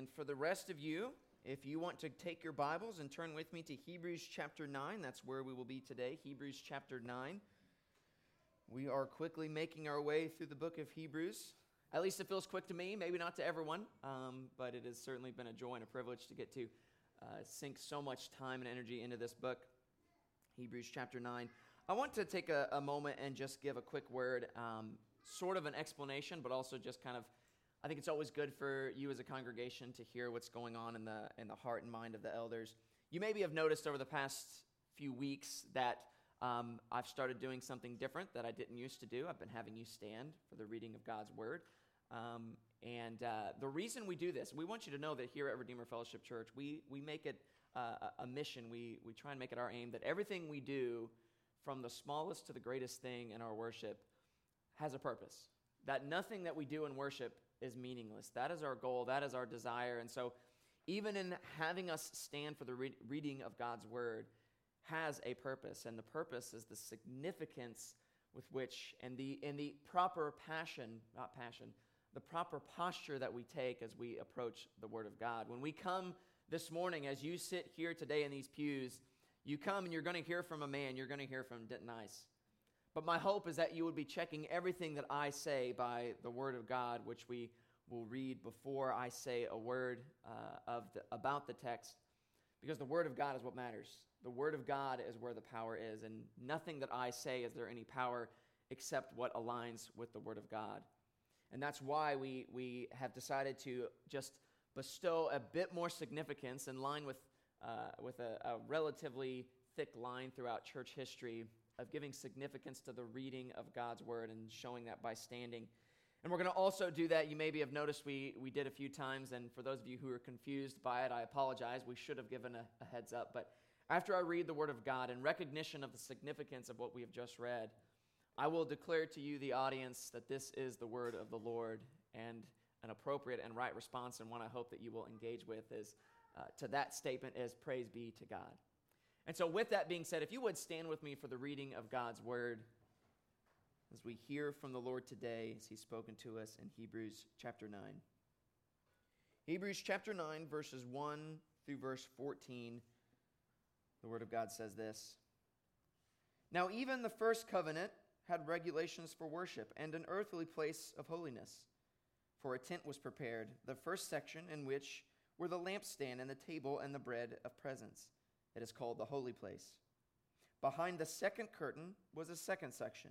And for the rest of you, if you want to take your Bibles and turn with me to Hebrews chapter 9, that's where we will be today. Hebrews chapter 9. We are quickly making our way through the book of Hebrews. At least it feels quick to me, maybe not to everyone, um, but it has certainly been a joy and a privilege to get to uh, sink so much time and energy into this book, Hebrews chapter 9. I want to take a, a moment and just give a quick word, um, sort of an explanation, but also just kind of I think it's always good for you as a congregation to hear what's going on in the, in the heart and mind of the elders. You maybe have noticed over the past few weeks that um, I've started doing something different that I didn't used to do. I've been having you stand for the reading of God's Word. Um, and uh, the reason we do this, we want you to know that here at Redeemer Fellowship Church, we, we make it uh, a mission. We, we try and make it our aim that everything we do, from the smallest to the greatest thing in our worship, has a purpose. That nothing that we do in worship is meaningless. That is our goal, that is our desire. And so, even in having us stand for the re- reading of God's word, has a purpose, and the purpose is the significance with which and the and the proper passion, not passion, the proper posture that we take as we approach the word of God. When we come this morning, as you sit here today in these pews, you come and you're going to hear from a man, you're going to hear from Denton Ice. But my hope is that you would be checking everything that I say by the Word of God, which we will read before I say a word uh, of the, about the text, because the Word of God is what matters. The Word of God is where the power is, and nothing that I say is there any power except what aligns with the Word of God. And that's why we, we have decided to just bestow a bit more significance in line with, uh, with a, a relatively thick line throughout church history of giving significance to the reading of God's word and showing that by standing. And we're going to also do that. You maybe have noticed we, we did a few times, and for those of you who are confused by it, I apologize. We should have given a, a heads up. But after I read the Word of God in recognition of the significance of what we have just read, I will declare to you, the audience, that this is the Word of the Lord. And an appropriate and right response, and one I hope that you will engage with, is uh, to that statement is praise be to God. And so, with that being said, if you would stand with me for the reading of God's word as we hear from the Lord today as he's spoken to us in Hebrews chapter 9. Hebrews chapter 9, verses 1 through verse 14, the word of God says this Now, even the first covenant had regulations for worship and an earthly place of holiness. For a tent was prepared, the first section in which were the lampstand and the table and the bread of presence it is called the holy place. Behind the second curtain was a second section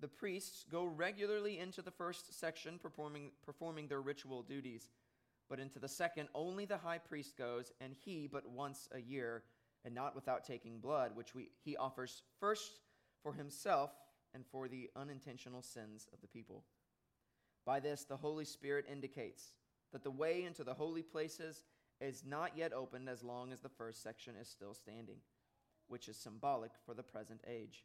the priests go regularly into the first section, performing, performing their ritual duties. But into the second, only the high priest goes, and he but once a year, and not without taking blood, which we, he offers first for himself and for the unintentional sins of the people. By this, the Holy Spirit indicates that the way into the holy places is not yet opened as long as the first section is still standing which is symbolic for the present age.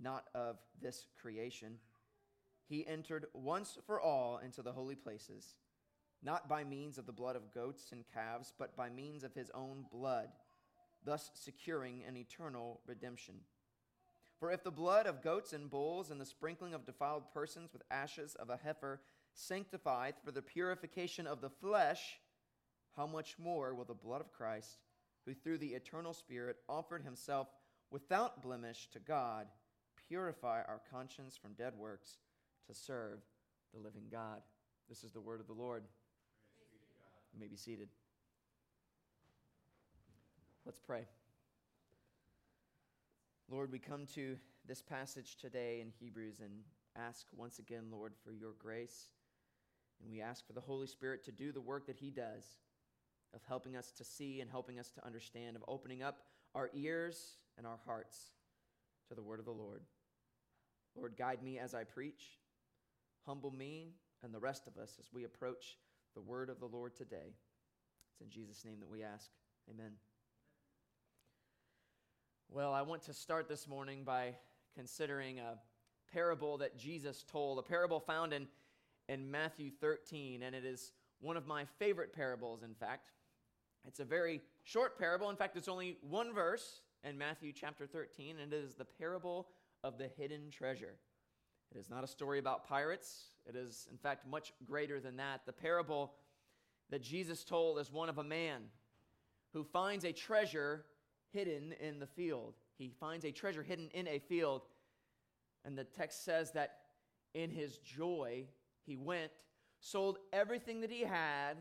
not of this creation, he entered once for all into the holy places, not by means of the blood of goats and calves, but by means of his own blood, thus securing an eternal redemption. For if the blood of goats and bulls and the sprinkling of defiled persons with ashes of a heifer sanctifieth for the purification of the flesh, how much more will the blood of Christ? who through the eternal Spirit offered himself without blemish to God, purify our conscience from dead works to serve the living God. This is the word of the Lord. You may be seated. Let's pray. Lord, we come to this passage today in Hebrews and ask once again, Lord, for your grace. And we ask for the Holy Spirit to do the work that He does of helping us to see and helping us to understand, of opening up our ears and our hearts to the word of the Lord. Lord, guide me as I preach. Humble me and the rest of us as we approach the word of the Lord today. It's in Jesus' name that we ask. Amen. Well, I want to start this morning by considering a parable that Jesus told, a parable found in, in Matthew 13, and it is one of my favorite parables, in fact. It's a very short parable. In fact, it's only one verse in Matthew chapter 13, and it is the parable of the hidden treasure. It is not a story about pirates. It is, in fact, much greater than that. The parable that Jesus told is one of a man who finds a treasure hidden in the field. He finds a treasure hidden in a field. And the text says that in his joy, he went, sold everything that he had,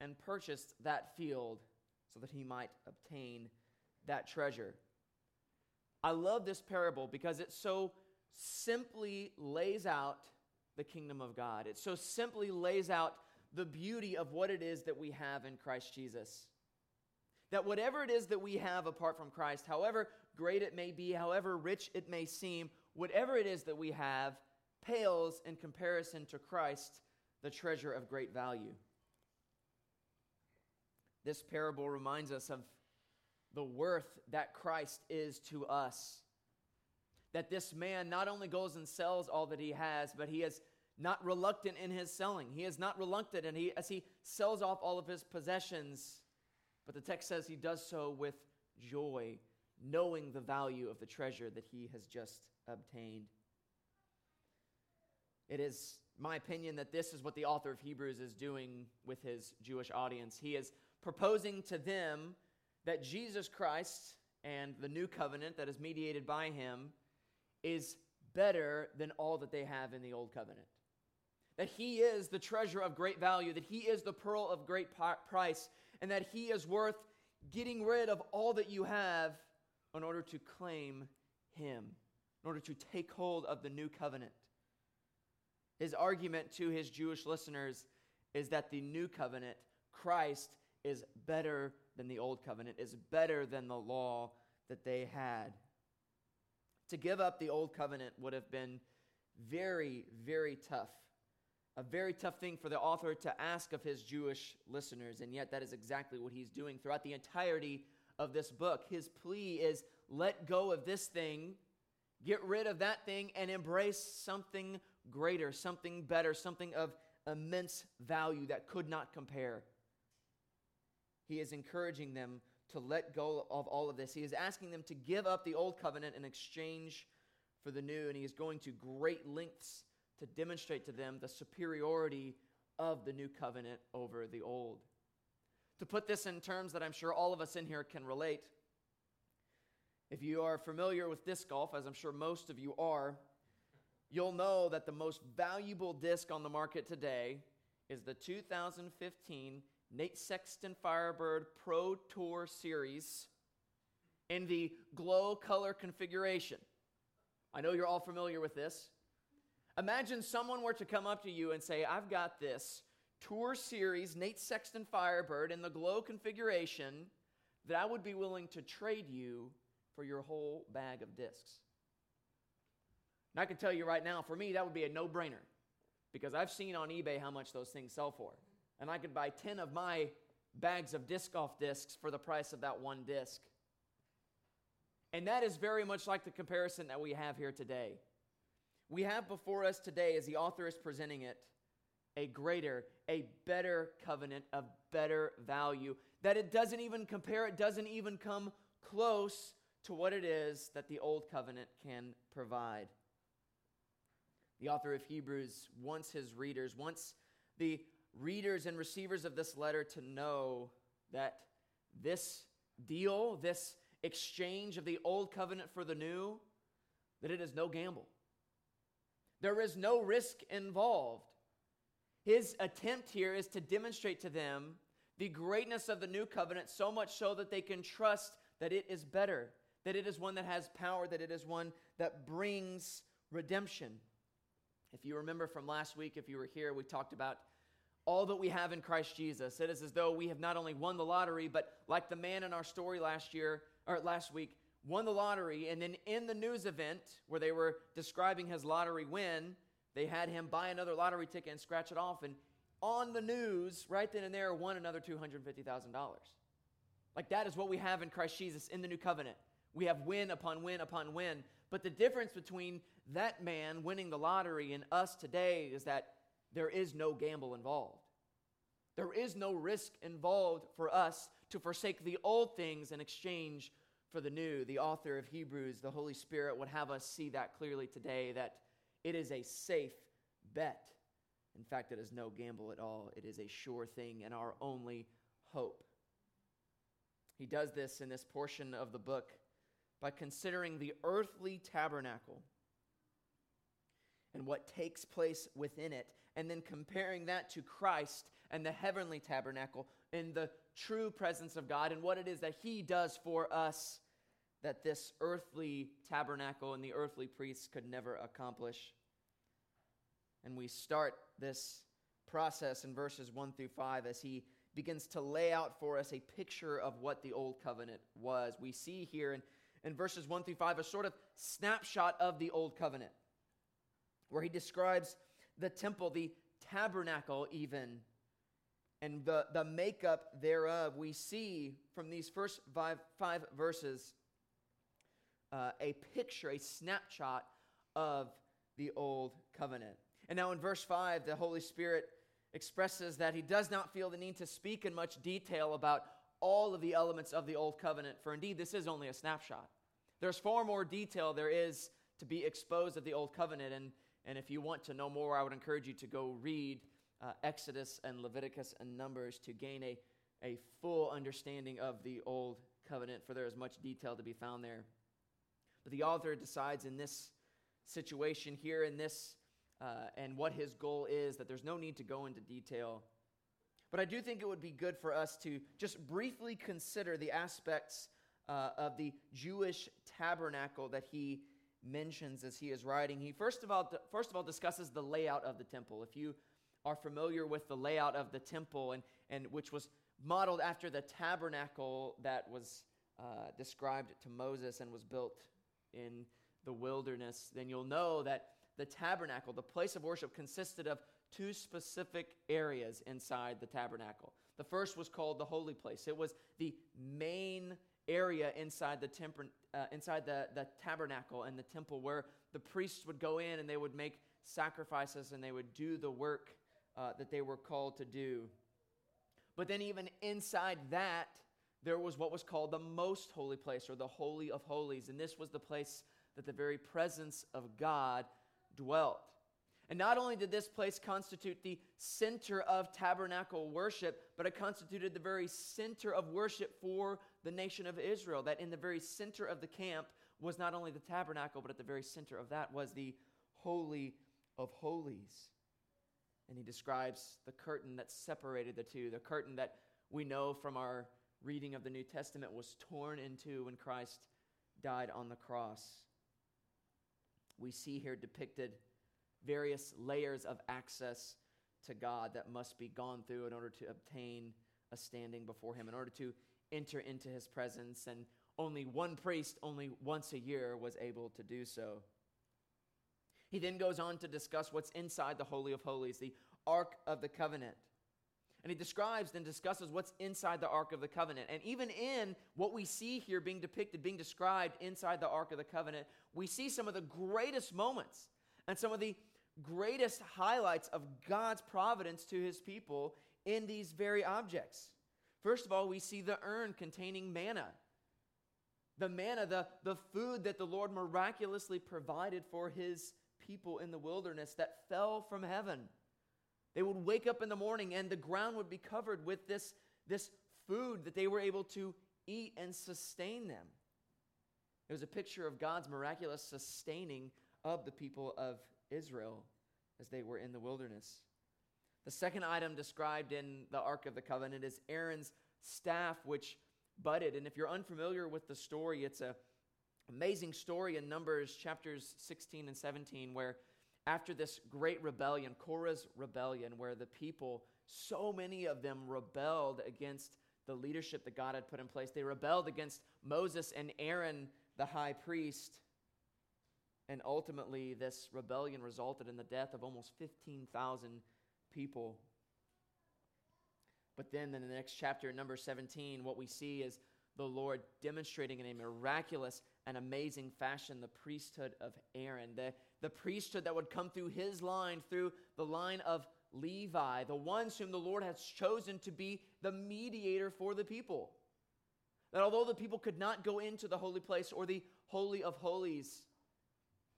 and purchased that field so that he might obtain that treasure. I love this parable because it so simply lays out the kingdom of God. It so simply lays out the beauty of what it is that we have in Christ Jesus. That whatever it is that we have apart from Christ, however great it may be, however rich it may seem, whatever it is that we have pales in comparison to Christ, the treasure of great value. This parable reminds us of the worth that Christ is to us. That this man not only goes and sells all that he has, but he is not reluctant in his selling. He is not reluctant and he, as he sells off all of his possessions. But the text says he does so with joy, knowing the value of the treasure that he has just obtained. It is my opinion that this is what the author of Hebrews is doing with his Jewish audience. He is proposing to them that Jesus Christ and the new covenant that is mediated by him is better than all that they have in the old covenant. That he is the treasure of great value, that he is the pearl of great price, and that he is worth getting rid of all that you have in order to claim him, in order to take hold of the new covenant. His argument to his Jewish listeners is that the new covenant, Christ, is better than the old covenant, is better than the law that they had. To give up the old covenant would have been very, very tough. A very tough thing for the author to ask of his Jewish listeners, and yet that is exactly what he's doing throughout the entirety of this book. His plea is let go of this thing, get rid of that thing, and embrace something greater, something better, something of immense value that could not compare. He is encouraging them to let go of all of this. He is asking them to give up the old covenant in exchange for the new, and he is going to great lengths to demonstrate to them the superiority of the new covenant over the old. To put this in terms that I'm sure all of us in here can relate, if you are familiar with disc golf, as I'm sure most of you are, you'll know that the most valuable disc on the market today is the 2015 Nate Sexton Firebird Pro Tour Series in the glow color configuration. I know you're all familiar with this. Imagine someone were to come up to you and say, I've got this Tour Series Nate Sexton Firebird in the glow configuration that I would be willing to trade you for your whole bag of discs. And I can tell you right now, for me, that would be a no brainer because I've seen on eBay how much those things sell for and I could buy 10 of my bags of disc golf discs for the price of that one disc. And that is very much like the comparison that we have here today. We have before us today, as the author is presenting it, a greater, a better covenant of better value. That it doesn't even compare, it doesn't even come close to what it is that the old covenant can provide. The author of Hebrews wants his readers, wants the readers and receivers of this letter to know that this deal, this exchange of the old covenant for the new, that it is no gamble. There is no risk involved. His attempt here is to demonstrate to them the greatness of the new covenant so much so that they can trust that it is better. that it is one that has power, that it is one that brings redemption. If you remember from last week, if you were here, we talked about all that we have in Christ Jesus. It is as though we have not only won the lottery, but like the man in our story last year or last week, won the lottery, and then in the news event where they were describing his lottery win, they had him buy another lottery ticket and scratch it off, and on the news, right then and there, won another $250,000. Like that is what we have in Christ Jesus in the new covenant. We have win upon win upon win. But the difference between that man winning the lottery and us today is that there is no gamble involved. There is no risk involved for us to forsake the old things in exchange for the new. The author of Hebrews, the Holy Spirit, would have us see that clearly today that it is a safe bet. In fact, it is no gamble at all. It is a sure thing and our only hope. He does this in this portion of the book by considering the earthly tabernacle and what takes place within it, and then comparing that to Christ and the heavenly tabernacle in the true presence of God and what it is that He does for us that this earthly tabernacle and the earthly priests could never accomplish. And we start this process in verses 1 through 5 as he begins to lay out for us a picture of what the old covenant was. We see here in, in verses 1 through 5 a sort of snapshot of the old covenant where he describes the temple, the tabernacle, even, and the, the makeup thereof. We see from these first five, five verses uh, a picture, a snapshot of the old covenant. And now in verse 5, the Holy Spirit expresses that he does not feel the need to speak in much detail about all of the elements of the old covenant, for indeed this is only a snapshot. There's far more detail there is to be exposed of the old covenant, and and if you want to know more, I would encourage you to go read uh, Exodus and Leviticus and Numbers to gain a, a full understanding of the Old Covenant, for there is much detail to be found there. But the author decides in this situation here, in this, uh, and what his goal is, that there's no need to go into detail. But I do think it would be good for us to just briefly consider the aspects uh, of the Jewish tabernacle that he mentions as he is writing. He first of all first of all discusses the layout of the temple. If you are familiar with the layout of the temple and, and which was modeled after the tabernacle that was uh, described to Moses and was built in the wilderness, then you'll know that the tabernacle, the place of worship, consisted of two specific areas inside the tabernacle. The first was called the holy place. It was the main area inside the, temper, uh, inside the, the tabernacle and the temple where the priests would go in and they would make sacrifices and they would do the work uh, that they were called to do. But then, even inside that, there was what was called the most holy place or the Holy of Holies. And this was the place that the very presence of God dwelt. And not only did this place constitute the center of tabernacle worship, but it constituted the very center of worship for the nation of Israel. That in the very center of the camp was not only the tabernacle, but at the very center of that was the Holy of Holies. And he describes the curtain that separated the two, the curtain that we know from our reading of the New Testament was torn in two when Christ died on the cross. We see here depicted various layers of access to God that must be gone through in order to obtain a standing before Him, in order to enter into His presence. And only one priest, only once a year, was able to do so. He then goes on to discuss what's inside the Holy of Holies, the Ark of the Covenant. And he describes and discusses what's inside the Ark of the Covenant. And even in what we see here being depicted, being described inside the Ark of the Covenant, we see some of the greatest moments and some of the greatest highlights of God's providence to his people in these very objects. First of all, we see the urn containing manna. The manna, the, the food that the Lord miraculously provided for his people in the wilderness that fell from heaven. They would wake up in the morning and the ground would be covered with this, this food that they were able to eat and sustain them. It was a picture of God's miraculous sustaining of the people of Israel as they were in the wilderness. The second item described in the Ark of the Covenant is Aaron's staff, which budded. And if you're unfamiliar with the story, it's a, amazing story in Numbers chapters 16 and 17 where after this great rebellion, Korah's rebellion, where the people, so many of them rebelled against the leadership that God had put in place. They rebelled against Moses and Aaron, the high priest. And ultimately, this rebellion resulted in the death of almost 15,000 people. But then in the next chapter, number 17, what we see is the Lord demonstrating in a miraculous and amazing fashion the priesthood of Aaron, the, the priesthood that would come through his line, through the line of Levi, the ones whom the Lord has chosen to be the mediator for the people. That although the people could not go into the holy place or the Holy of Holies,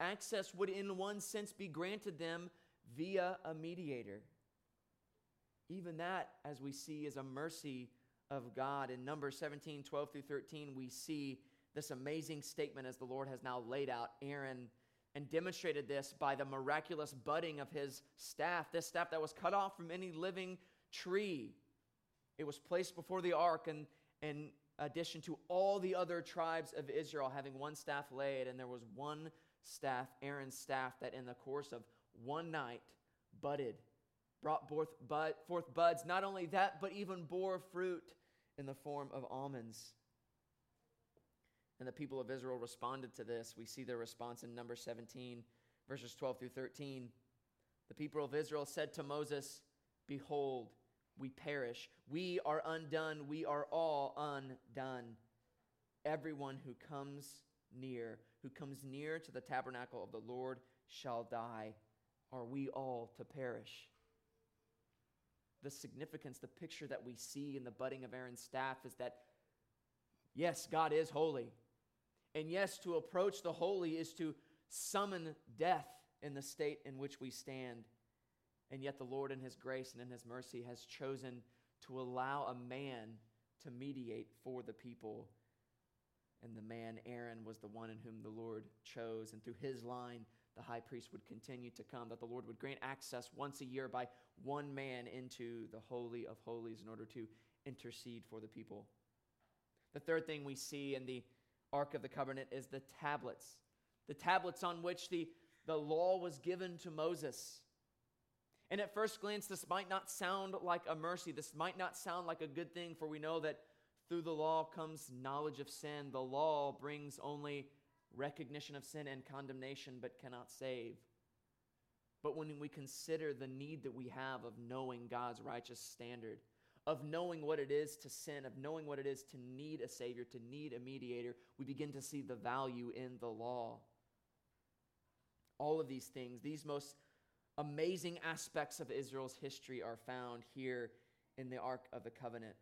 access would, in one sense, be granted them via a mediator. Even that, as we see, is a mercy of God. In Numbers 17, 12 through 13, we see this amazing statement as the Lord has now laid out Aaron and demonstrated this by the miraculous budding of his staff, this staff that was cut off from any living tree. It was placed before the ark, and in addition to all the other tribes of Israel having one staff laid, and there was one staff, Aaron's staff, that in the course of one night budded, brought forth, bud, forth buds. Not only that, but even bore fruit in the form of almonds. And the people of Israel responded to this. We see their response in number 17, verses 12 through 13. The people of Israel said to Moses, Behold, we perish. We are undone. We are all undone. Everyone who comes near, who comes near to the tabernacle of the Lord, shall die. Are we all to perish? The significance, the picture that we see in the budding of Aaron's staff is that, yes, God is holy. And yes, to approach the holy is to summon death in the state in which we stand. And yet, the Lord, in His grace and in His mercy, has chosen to allow a man to mediate for the people. And the man, Aaron, was the one in whom the Lord chose. And through his line, the high priest would continue to come, that the Lord would grant access once a year by one man into the Holy of Holies in order to intercede for the people. The third thing we see in the Ark of the Covenant is the tablets, the tablets on which the, the law was given to Moses. And at first glance, this might not sound like a mercy. This might not sound like a good thing, for we know that through the law comes knowledge of sin. The law brings only recognition of sin and condemnation, but cannot save. But when we consider the need that we have of knowing God's righteous standard, of knowing what it is to sin, of knowing what it is to need a Savior, to need a mediator, we begin to see the value in the law. All of these things, these most amazing aspects of Israel's history, are found here in the Ark of the Covenant.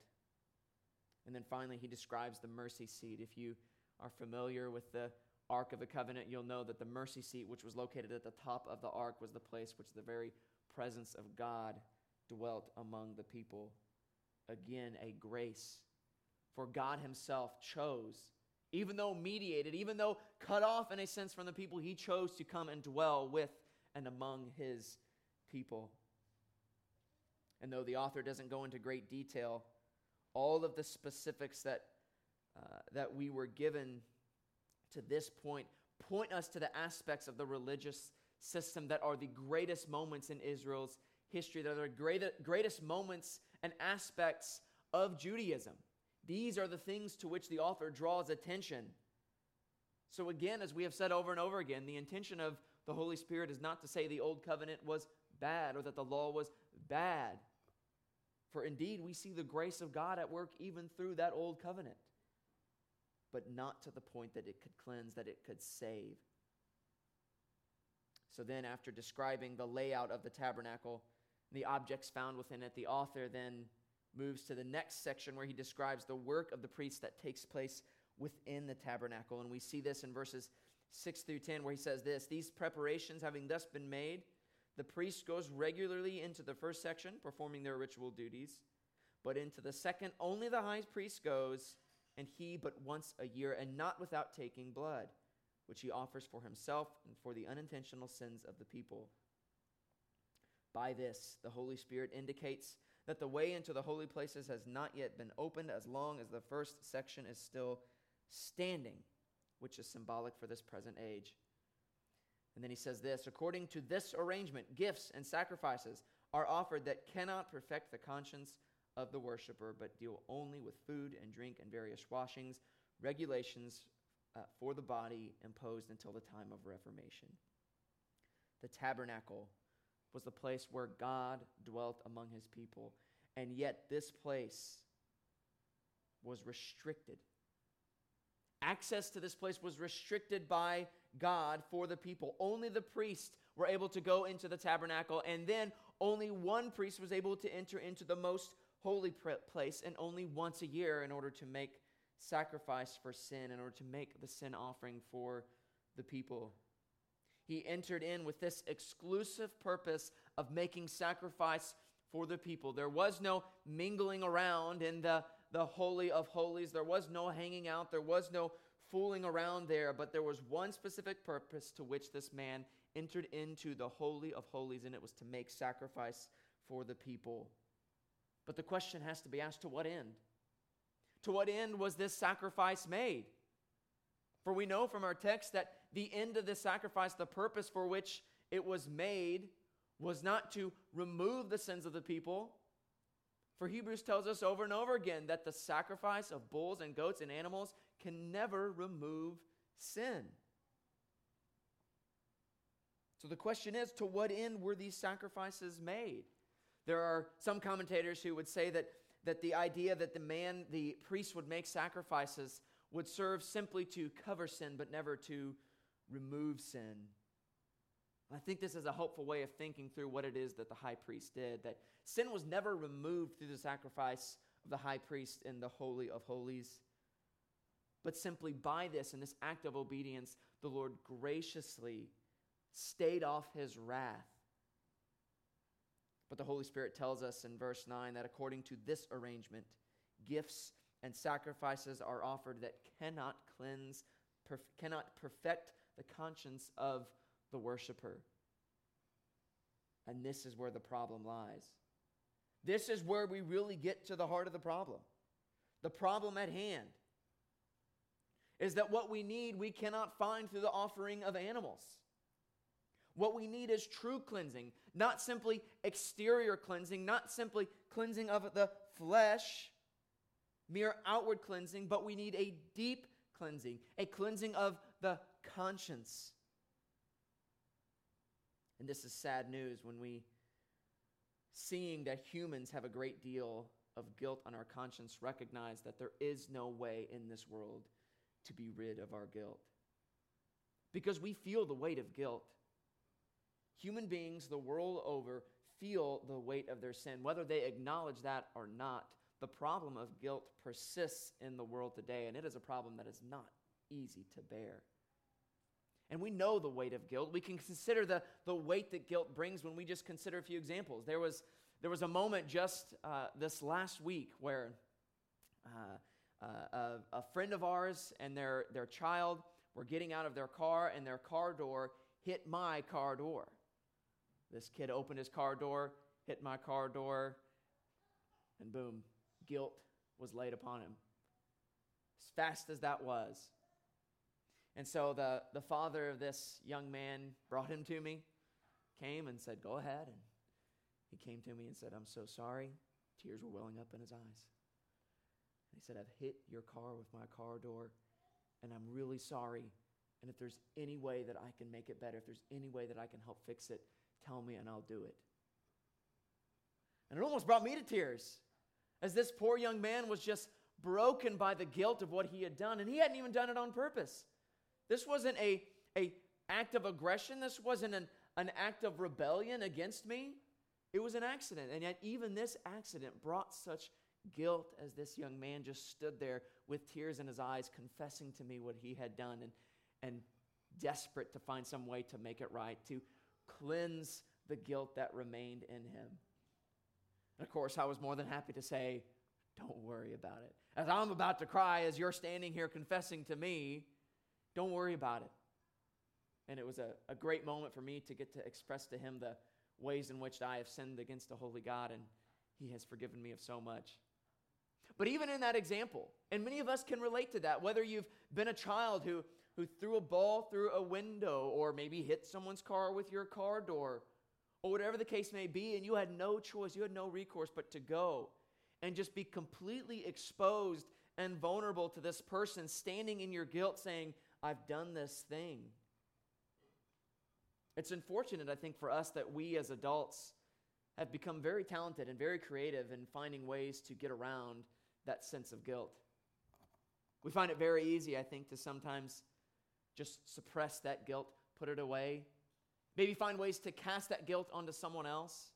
And then finally, he describes the mercy seat. If you are familiar with the Ark of the Covenant, you'll know that the mercy seat, which was located at the top of the ark, was the place which the very presence of God dwelt among the people again a grace. For God Himself chose, even though mediated, even though cut off in a sense from the people, He chose to come and dwell with and among His people. And though the author doesn't go into great detail, all of the specifics that, uh, that we were given to this point point us to the aspects of the religious system that are the greatest moments in Israel's history, that are the greatest, moments and aspects of Judaism. These are the things to which the author draws attention. So, again, as we have said over and over again, the intention of the Holy Spirit is not to say the old covenant was bad or that the law was bad. For indeed, we see the grace of God at work even through that old covenant, but not to the point that it could cleanse, that it could save. So then, after describing the layout of the tabernacle, the objects found within it, the author then moves to the next section where he describes the work of the priest that takes place within the tabernacle. And we see this in verses 6 through 10, where he says this These preparations having thus been made, the priest goes regularly into the first section, performing their ritual duties. But into the second, only the high priest goes, and he but once a year, and not without taking blood, which he offers for himself and for the unintentional sins of the people. By this, the Holy Spirit indicates that the way into the holy places has not yet been opened as long as the first section is still standing. which is symbolic for this present age. And then he says this according to this arrangement, gifts and sacrifices are offered that cannot perfect the conscience of the worshiper, but deal only with food and drink and various washings, regulations uh, for the body imposed until the time of Reformation. The tabernacle was the place where God dwelt among his people, and yet this place was restricted. Access to this place was restricted by God for the people. Only the priests were able to go into the tabernacle, and then only one priest was able to enter into the most holy place, and only once a year in order to make sacrifice for sin, in order to make the sin offering for the people. He entered in with this exclusive purpose of making sacrifice for the people. There was no mingling around in the, the Holy of Holies, there was no hanging out, there was no fooling around there, but there was one specific purpose to which this man entered into the Holy of Holies, and it was to make sacrifice for the people. But the question has to be asked to what end? To what end was this sacrifice made? For we know from our text that the end of this sacrifice, the purpose for which it was made, was not to remove the sins of the people. For Hebrews tells us over and over again that the sacrifice of bulls and goats and animals can never remove sin. So the question is to what end were these sacrifices made? There are some commentators who would say that, that the idea that the man, the priest, would make sacrifices would serve simply to cover sin but never to remove sin. I think this is a helpful way of thinking through what it is that the high priest did. That sin was never removed through the sacrifice of the high priest in the Holy of Holies. But simply by this and this act of obedience, the Lord graciously stayed off his wrath. But the Holy Spirit tells us in verse 9 that according to this arrangement, gifts and sacrifices are offered that cannot cleanse, perf- cannot perfect the conscience of the worshiper. And this is where the problem lies. This is where we really get to the heart of the problem. The problem at hand is that what we need, we cannot find through the offering of animals. What we need is true cleansing, not simply exterior cleansing, not simply cleansing of the flesh, mere outward cleansing, but we need a deep cleansing, a cleansing of the conscience. And this is sad news when we, seeing that humans have a great deal of guilt on our conscience, recognize that there is no way in this world to be rid of our guilt. Because we feel the weight of guilt. Human beings the world over feel the weight of their sin, whether they acknowledge that or not. The problem of guilt persists in the world today, and it is a problem that is not easy to bear. And we know the weight of guilt. We can consider the, the weight that guilt brings when we just consider a few examples. There was, there was a moment just uh, this last week where uh, uh, a, a friend of ours and their, their child were getting out of their car, and their car door hit my car door. This kid opened his car door, hit my car door, and boom, guilt was laid upon him. As fast as that was. And so the, the father of this young man brought him to me, came and said, Go ahead. And he came to me and said, I'm so sorry. Tears were welling up in his eyes. And he said, I've hit your car with my car door, and I'm really sorry. And if there's any way that I can make it better, if there's any way that I can help fix it, tell me and I'll do it. And it almost brought me to tears as this poor young man was just broken by the guilt of what he had done. And he hadn't even done it on purpose. This wasn't a, a act of aggression. This wasn't an, an act of rebellion against me. It was an accident. And yet, even this accident brought such guilt as this young man just stood there with tears in his eyes, confessing to me what he had done and, and desperate to find some way to make it right, to cleanse the guilt that remained in him. And of course, I was more than happy to say, Don't worry about it. As I'm about to cry, as you're standing here confessing to me, don't worry about it. And it was a, a great moment for me to get to express to him the ways in which I have sinned against a holy God, and he has forgiven me of so much. But even in that example, and many of us can relate to that, whether you've been a child who who threw a ball through a window or maybe hit someone's car with your car door or whatever the case may be, and you had no choice, you had no recourse but to go and just be completely exposed and vulnerable to this person standing in your guilt saying, I've done this thing. It's unfortunate, I think, for us that we as adults have become very talented and very creative in finding ways to get around that sense of guilt. We find it very easy, I think, to sometimes just suppress that guilt, put it away, maybe find ways to cast that guilt onto someone else,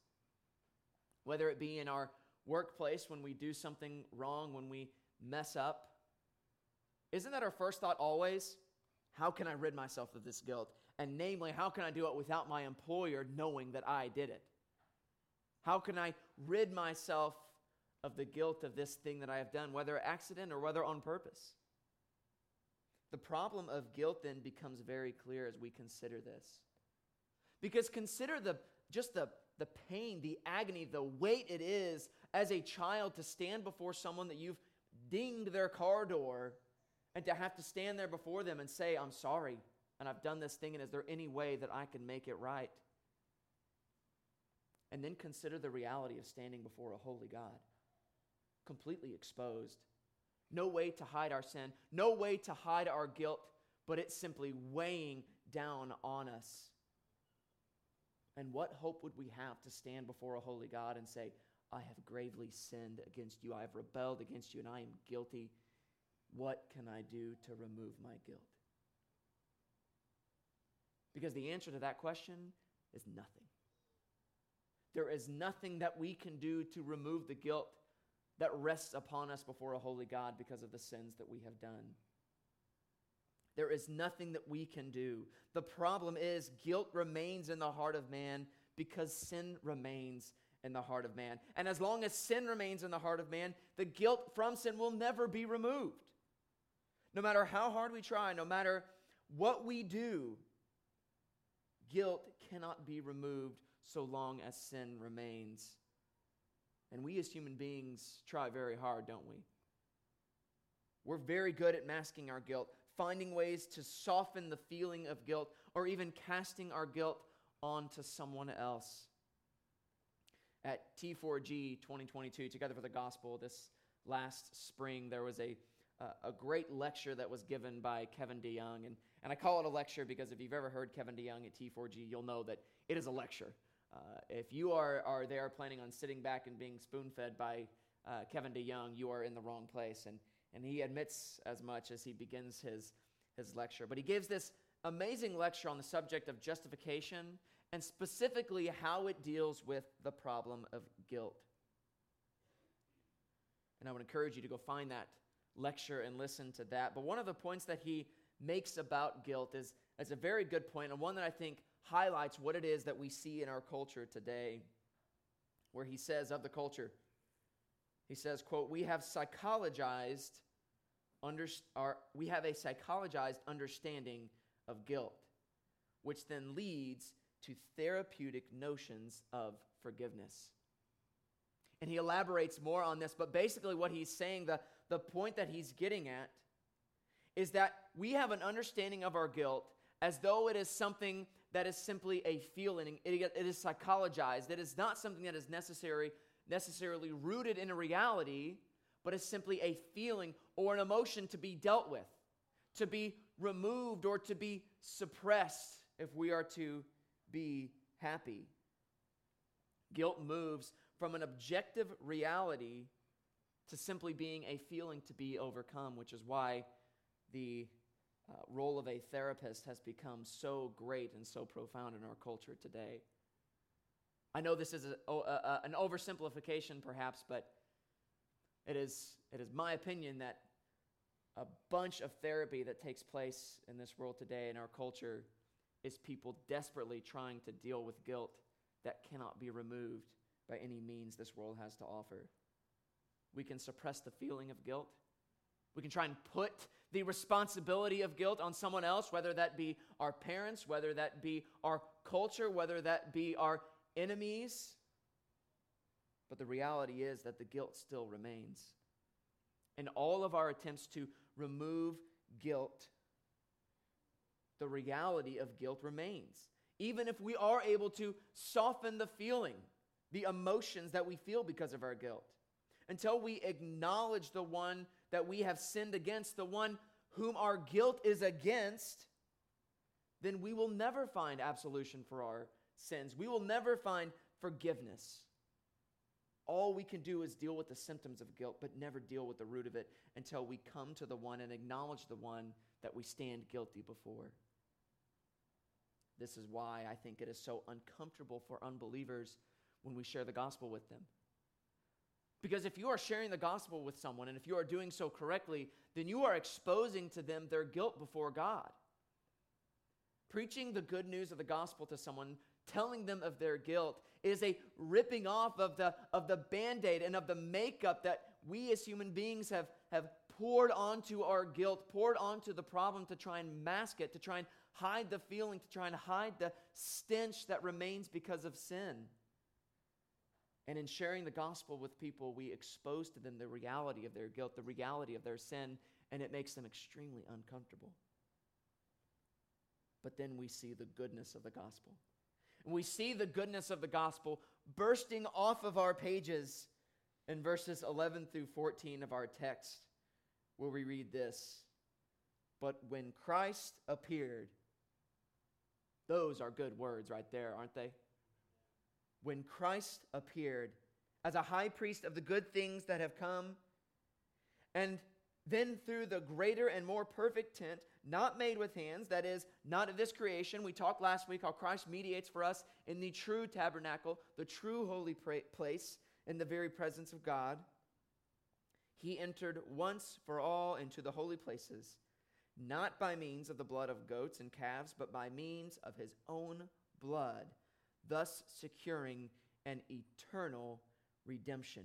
whether it be in our workplace when we do something wrong, when we mess up. Isn't that our first thought always? How can I rid myself of this guilt? And namely, how can I do it without my employer knowing that I did it? How can I rid myself of the guilt of this thing that I have done, whether accident or whether on purpose? The problem of guilt then becomes very clear as we consider this. Because consider the just the, the pain, the agony, the weight it is as a child to stand before someone that you've dinged their car door and to have to stand there before them and say, I'm sorry, and I've done this thing, and is there any way that I can make it right? And then consider the reality of standing before a holy God, completely exposed. No way to hide our sin, no way to hide our guilt, but it's simply weighing down on us. And what hope would we have to stand before a holy God and say, I have gravely sinned against you, I have rebelled against you, and I am guilty? What can I do to remove my guilt? Because the answer to that question is nothing. There is nothing that we can do to remove the guilt that rests upon us before a holy God because of the sins that we have done. There is nothing that we can do. The problem is, guilt remains in the heart of man because sin remains in the heart of man. And as long as sin remains in the heart of man, the guilt from sin will never be removed. No matter how hard we try, no matter what we do, guilt cannot be removed so long as sin remains. And we as human beings try very hard, don't we? We're very good at masking our guilt, finding ways to soften the feeling of guilt, or even casting our guilt onto someone else. At T4G 2022, Together for the Gospel, this last spring, there was a, uh, a great lecture that was given by Kevin DeYoung. And, and I call it a lecture because if you've ever heard Kevin DeYoung at T4G, you'll know that it is a lecture. Uh, if you are, are there planning on sitting back and being spoon fed by uh, Kevin DeYoung, you are in the wrong place. And, and he admits as much as he begins his, his lecture. But he gives this amazing lecture on the subject of justification and specifically how it deals with the problem of guilt. And I would encourage you to go find that lecture and listen to that. But one of the points that he makes about guilt is, is a very good point, and one that I think highlights what it is that we see in our culture today, where he says of the culture, he says, quote, we have psychologized, under, our, we have a psychologized understanding of guilt, which then leads to therapeutic notions of forgiveness. And he elaborates more on this, but basically, what he's saying, the, the point that he's getting at, is that we have an understanding of our guilt as though it is something that is simply a feeling. It, it is psychologized. It is not something that is necessary, necessarily rooted in a reality, but is simply a feeling or an emotion to be dealt with, to be removed or to be suppressed if we are to be happy. Guilt moves from an objective reality to simply being a feeling to be overcome, which is why the uh, role of a therapist has become so great and so profound in our culture today. I know this is a, a, a, an oversimplification, perhaps, but it is, it is my opinion that a bunch of therapy that takes place in this world today in our culture is people desperately trying to deal with guilt that cannot be removed by any means this world has to offer. We can suppress the feeling of guilt. We can try and put the responsibility of guilt on someone else, whether that be our parents, whether that be our culture, whether that be our enemies. But the reality is that the guilt still remains. And all of our attempts to remove guilt the reality of guilt remains. Even if we are able to soften the feeling, the emotions that we feel because of our guilt, until we acknowledge the one that we have sinned against, the one whom our guilt is against, then we will never find absolution for our sins. We will never find forgiveness. All we can do is deal with the symptoms of guilt, but never deal with the root of it until we come to the one and acknowledge the one that we stand guilty before. This is why I think it is so uncomfortable for unbelievers when we share the gospel with them. Because if you are sharing the gospel with someone, and if you are doing so correctly, then you are exposing to them their guilt before God. Preaching the good news of the gospel to someone, telling them of their guilt, is a ripping off of the, of the band aid and of the makeup that we as human beings have, have poured onto our guilt, poured onto the problem to try and mask it, to try and hide the feeling, to try and hide the stench that remains because of sin. And in sharing the gospel with people, we expose to them the reality of their guilt, the reality of their sin, and it makes them extremely uncomfortable. But then we see the goodness of the gospel. And we see the goodness of the gospel bursting off of our pages in verses 11 through 14 of our text, where we read this But when Christ appeared, those are good words right there, aren't they? When Christ appeared as a high priest of the good things that have come, and then through the greater and more perfect tent, not made with hands, that is, not of this creation. We talked last week how Christ mediates for us in the true tabernacle, the true holy place, in the very presence of God. He entered once for all into the holy places, not by means of the blood of goats and calves, but by means of his own blood thus securing an eternal redemption.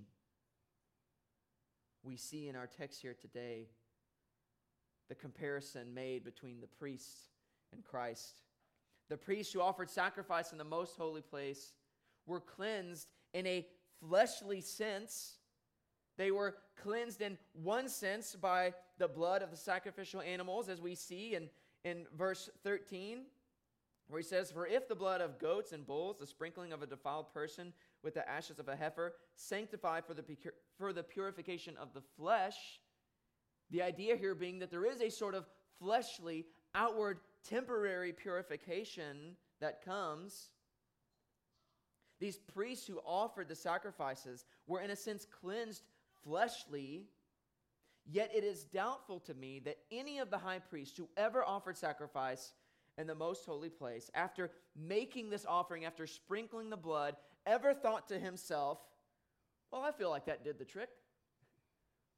We see in our text here today the comparison made between the priests and Christ. The priests who offered sacrifice in the most holy place were cleansed in a fleshly sense. They were cleansed in one sense by the blood of the sacrificial animals, as we see in, in verse 13 where he says, For if the blood of goats and bulls, the sprinkling of a defiled person with the ashes of a heifer, sanctify for the, for the purification of the flesh, the idea here being that there is a sort of fleshly, outward, temporary purification that comes. These priests who offered the sacrifices were, in a sense, cleansed fleshly. Yet it is doubtful to me that any of the high priests who ever offered sacrifice in the most holy place, after making this offering, after sprinkling the blood, ever thought to himself, Well, I feel like that did the trick.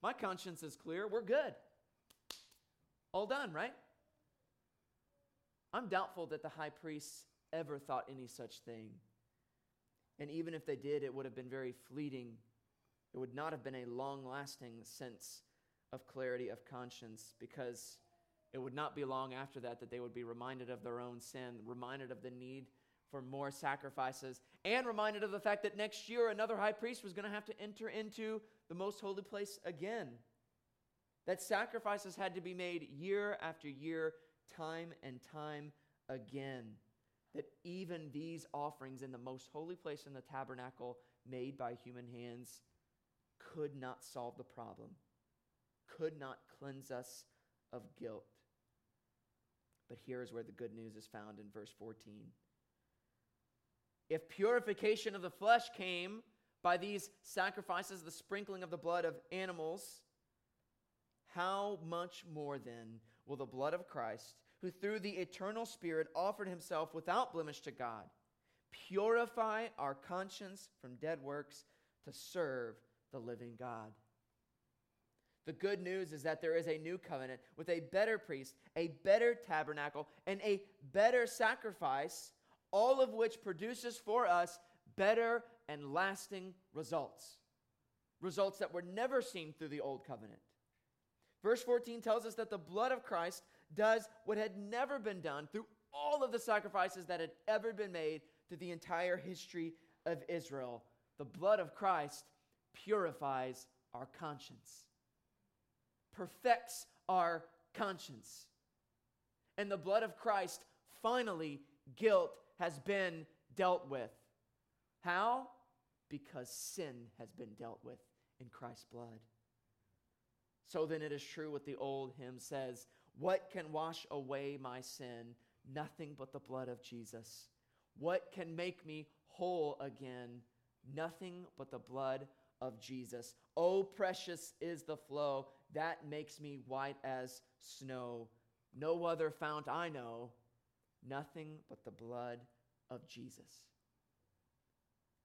My conscience is clear. We're good. All done, right? I'm doubtful that the high priests ever thought any such thing. And even if they did, it would have been very fleeting. It would not have been a long lasting sense of clarity of conscience because it would not be long after that that they would be reminded of their own sin, reminded of the need for more sacrifices, and reminded of the fact that next year another high priest was going to have to enter into the most holy place again. That sacrifices had to be made year after year, time and time again. That even these offerings in the most holy place in the tabernacle, made by human hands, could not solve the problem, could not cleanse us of guilt. But here is where the good news is found in verse 14. If purification of the flesh came by these sacrifices, the sprinkling of the blood of animals, how much more then will the blood of Christ, who through the eternal Spirit offered himself without blemish to God, purify our conscience from dead works to serve the living God? The good news is that there is a new covenant with a better priest, a better tabernacle, and a better sacrifice, all of which produces for us better and lasting results. Results that were never seen through the old covenant. Verse 14 tells us that the blood of Christ does what had never been done through all of the sacrifices that had ever been made through the entire history of Israel. The blood of Christ purifies our conscience perfects our conscience. and the blood of Christ, finally, guilt has been dealt with. How? Because sin has been dealt with in Christ's blood. So then it is true what the old hymn says What can wash away my sin? Nothing but the blood of Jesus. What can make me whole again? Nothing but the blood of Jesus. Oh, precious is the flow that makes me white as snow. No other fount I know, nothing but the blood of Jesus.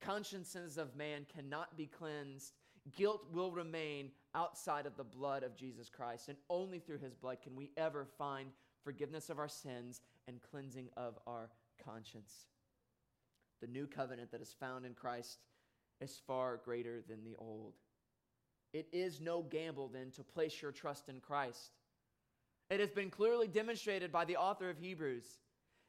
Consciences of man cannot be cleansed. Guilt will remain outside of the blood of Jesus Christ, and only through his blood can we ever find forgiveness of our sins and cleansing of our conscience. The new covenant that is found in Christ is far greater than the old. It is no gamble, then, to place your trust in Christ. It has been clearly demonstrated by the author of Hebrews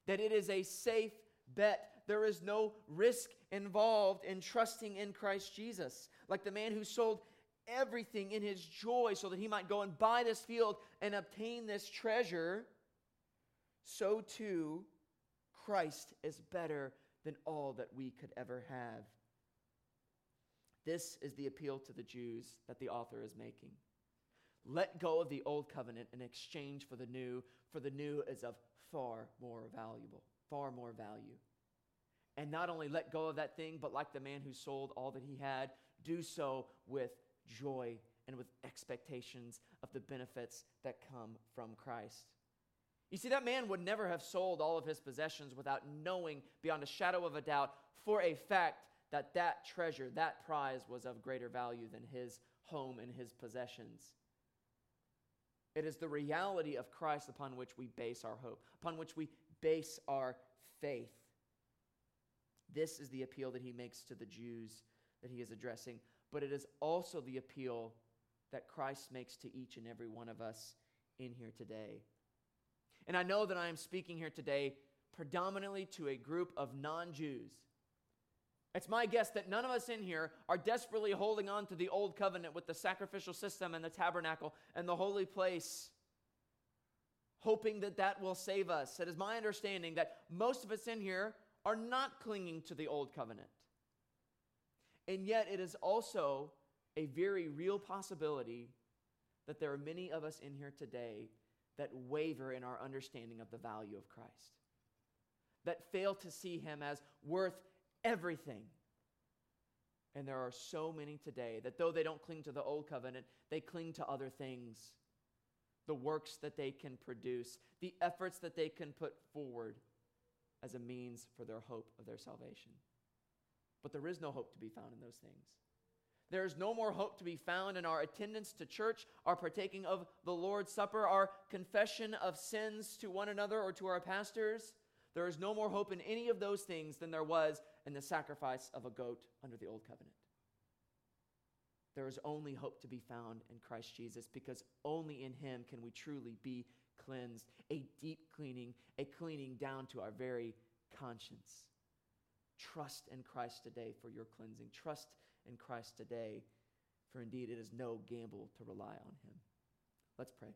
that it is a safe bet. There is no risk involved in trusting in Christ Jesus. Like the man who sold everything in his joy so that he might go and buy this field and obtain this treasure, so too Christ is better than all that we could ever have. This is the appeal to the Jews that the author is making. Let go of the old covenant in exchange for the new, for the new is of far more valuable, far more value. And not only let go of that thing, but like the man who sold all that he had, do so with joy and with expectations of the benefits that come from Christ. You see, that man would never have sold all of his possessions without knowing beyond a shadow of a doubt for a fact that that treasure, that prize, was of greater value than his home and his possessions. It is the reality of Christ upon which we base our hope, upon which we base our faith. This is the appeal that he makes to the Jews that he is addressing, but it is also the appeal that Christ makes to each and every one of us in here today. And I know that I am speaking here today predominantly to a group of non Jews. It's my guess that none of us in here are desperately holding on to the old covenant with the sacrificial system and the tabernacle and the holy place, hoping that that will save us. It is my understanding that most of us in here are not clinging to the old covenant. And yet, it is also a very real possibility that there are many of us in here today that waver in our understanding of the value of Christ, that fail to see him as worth everything. And there are so many today that though they don't cling to the old covenant, they cling to other things the works that they can produce, the efforts that they can put forward as a means for their hope of their salvation. But there is no hope to be found in those things. There is no more hope to be found in our attendance to church, our partaking of the Lord's Supper, our confession of sins to one another or to our pastors. There is no more hope in any of those things than there was in the sacrifice of a goat under the old covenant. There is only hope to be found in Christ Jesus because only in him can we truly be cleansed, a deep cleaning, a cleaning down to our very conscience. Trust in Christ today for your cleansing. Trust in Christ today, for indeed it is no gamble to rely on him. Let's pray.